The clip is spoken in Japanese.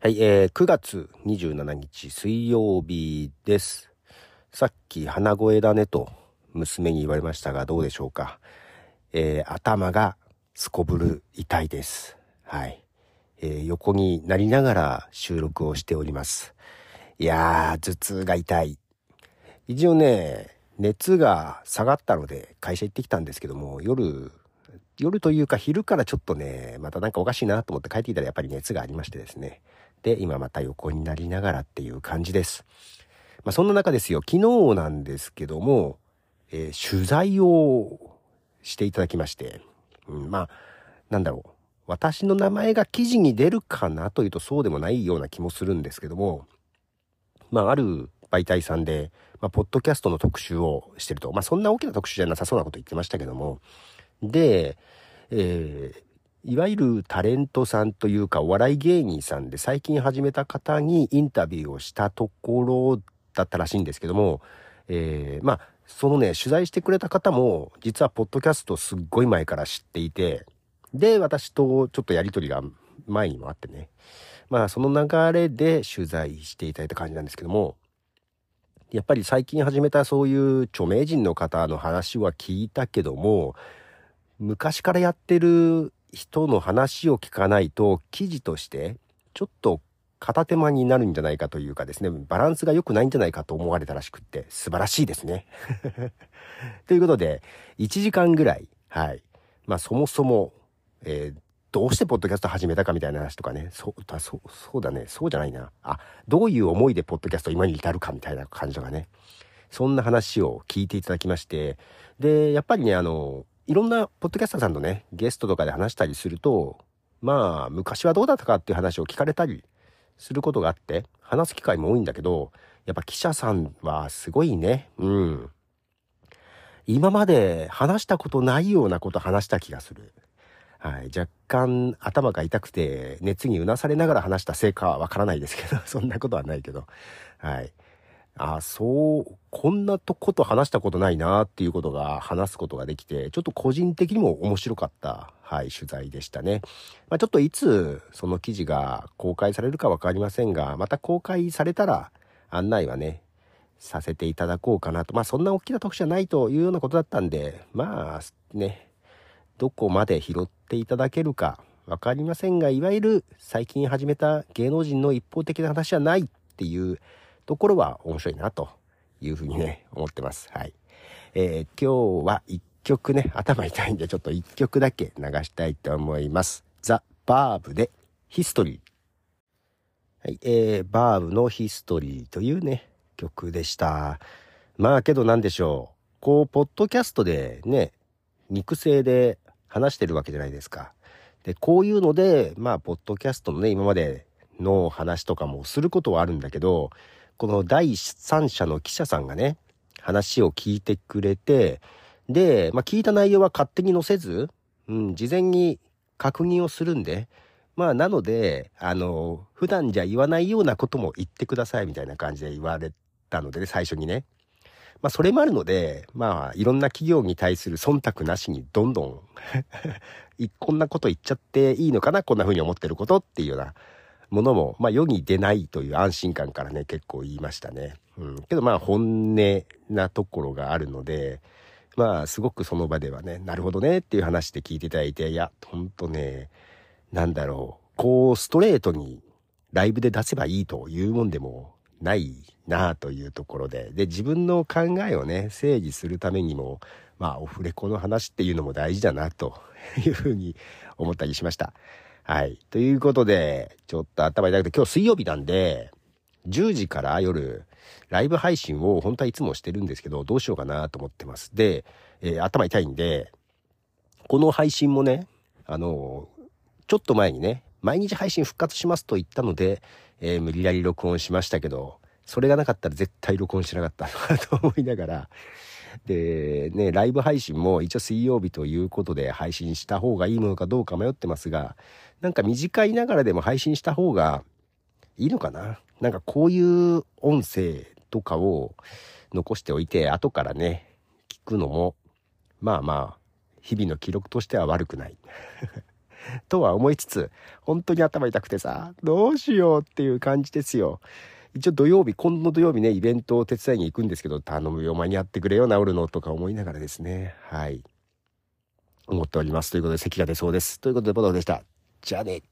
はい、えー、9月27日水曜日です。さっき鼻声だねと娘に言われましたがどうでしょうか？えー、頭がすこぶる痛いです。はい。えー、横になりながら収録をしております。いやー、頭痛が痛い。一応ね、熱が下がったので会社行ってきたんですけども、夜、夜というか昼からちょっとね、またなんかおかしいなと思って帰ってきたらやっぱり熱がありましてですね。で、今また横になりながらっていう感じです。まあ、そんな中ですよ、昨日なんですけども、えー、取材をしていただきまして、うん、まあ、なんだろう。私の名前が記事に出るかなというとそうでもないような気もするんですけども、まあ、ある媒体さんで、まあ、ポッドキャストの特集をしてると、まあ、そんな大きな特集じゃなさそうなこと言ってましたけども、で、えー、いわゆるタレントさんというかお笑い芸人さんで最近始めた方にインタビューをしたところだったらしいんですけども、えー、まあそのね取材してくれた方も実はポッドキャストすっごい前から知っていてで私とちょっとやり取りが前にもあってね。まあその流れで取材していただいた感じなんですけどもやっぱり最近始めたそういう著名人の方の話は聞いたけども昔からやってる人の話を聞かないと記事としてちょっと片手間になるんじゃないかというかですね、バランスが良くないんじゃないかと思われたらしくって素晴らしいですね。ということで、1時間ぐらい、はい。まあそもそも、えー、どうしてポッドキャスト始めたかみたいな話とかね、そうだ、そう、そうだね、そうじゃないな。あ、どういう思いでポッドキャスト今に至るかみたいな感じとかね。そんな話を聞いていただきまして、で、やっぱりね、あの、いろんなポッドキャスターさんとね、ゲストとかで話したりすると、まあ、昔はどうだったかっていう話を聞かれたりすることがあって、話す機会も多いんだけど、やっぱ記者さんはすごいね。うん。今まで話したことないようなこと話した気がする。はい。若干頭が痛くて熱にうなされながら話したせいかはわからないですけど、そんなことはないけど。はい。あ、そう、こんなとこと話したことないなっていうことが話すことができて、ちょっと個人的にも面白かった、はい、取材でしたね。まあ、ちょっといつその記事が公開されるかわかりませんが、また公開されたら案内はね、させていただこうかなと。まあそんな大きな特集じゃないというようなことだったんで、まあね、どこまで拾っていただけるかわかりませんが、いわゆる最近始めた芸能人の一方的な話じゃないっていうところは面白いなというふうにね、思ってます。はい。えー、今日は一曲ね、頭痛いんでちょっと一曲だけ流したいと思います。ザ・バーブでヒストリー。はい、えー、バーブのヒストリーというね、曲でした。まあけど何でしょう。こう、ポッドキャストでね、肉声で話してるわけじゃないですか。で、こういうので、まあ、ポッドキャストのね、今までの話とかもすることはあるんだけど、この第三者の記者さんがね、話を聞いてくれて、で、まあ、聞いた内容は勝手に載せず、うん、事前に確認をするんで、まあ、なので、あの、普段じゃ言わないようなことも言ってくださいみたいな感じで言われたのでね、最初にね。まあ、それもあるので、まあ、いろんな企業に対する忖度なしにどんどん こんなこと言っちゃっていいのかな、こんな風に思ってることっていうようなものも、まあ世に出ないという安心感からね、結構言いましたね。うん。けどまあ本音なところがあるので、まあすごくその場ではね、なるほどねっていう話で聞いていただいて、いや、ほんとね、なんだろう、こうストレートにライブで出せばいいというもんでもないなというところで、で、自分の考えをね、整理するためにも、まあオフレコの話っていうのも大事だなというふうに思ったりしました。はい。ということで、ちょっと頭痛くて、今日水曜日なんで、10時から夜、ライブ配信を本当はいつもしてるんですけど、どうしようかなと思ってます。で、えー、頭痛いんで、この配信もね、あのちょっと前にね、毎日配信復活しますと言ったので、えー、無理やり録音しましたけど、それがなかったら絶対録音しなかったなと思いながら、で、ね、ライブ配信も一応水曜日ということで配信した方がいいものかどうか迷ってますが、なんか短いながらでも配信した方がいいのかな？なんかこういう音声とかを残しておいて、後からね、聞くのも、まあまあ、日々の記録としては悪くない。とは思いつつ、本当に頭痛くてさ、どうしようっていう感じですよ。一応土曜日、今度土曜日ね、イベントを手伝いに行くんですけど、頼むよ、間に合ってくれよ、治るのとか思いながらですね、はい。思っております。ということで、席が出そうです。ということで、ボトルでした。じゃあね。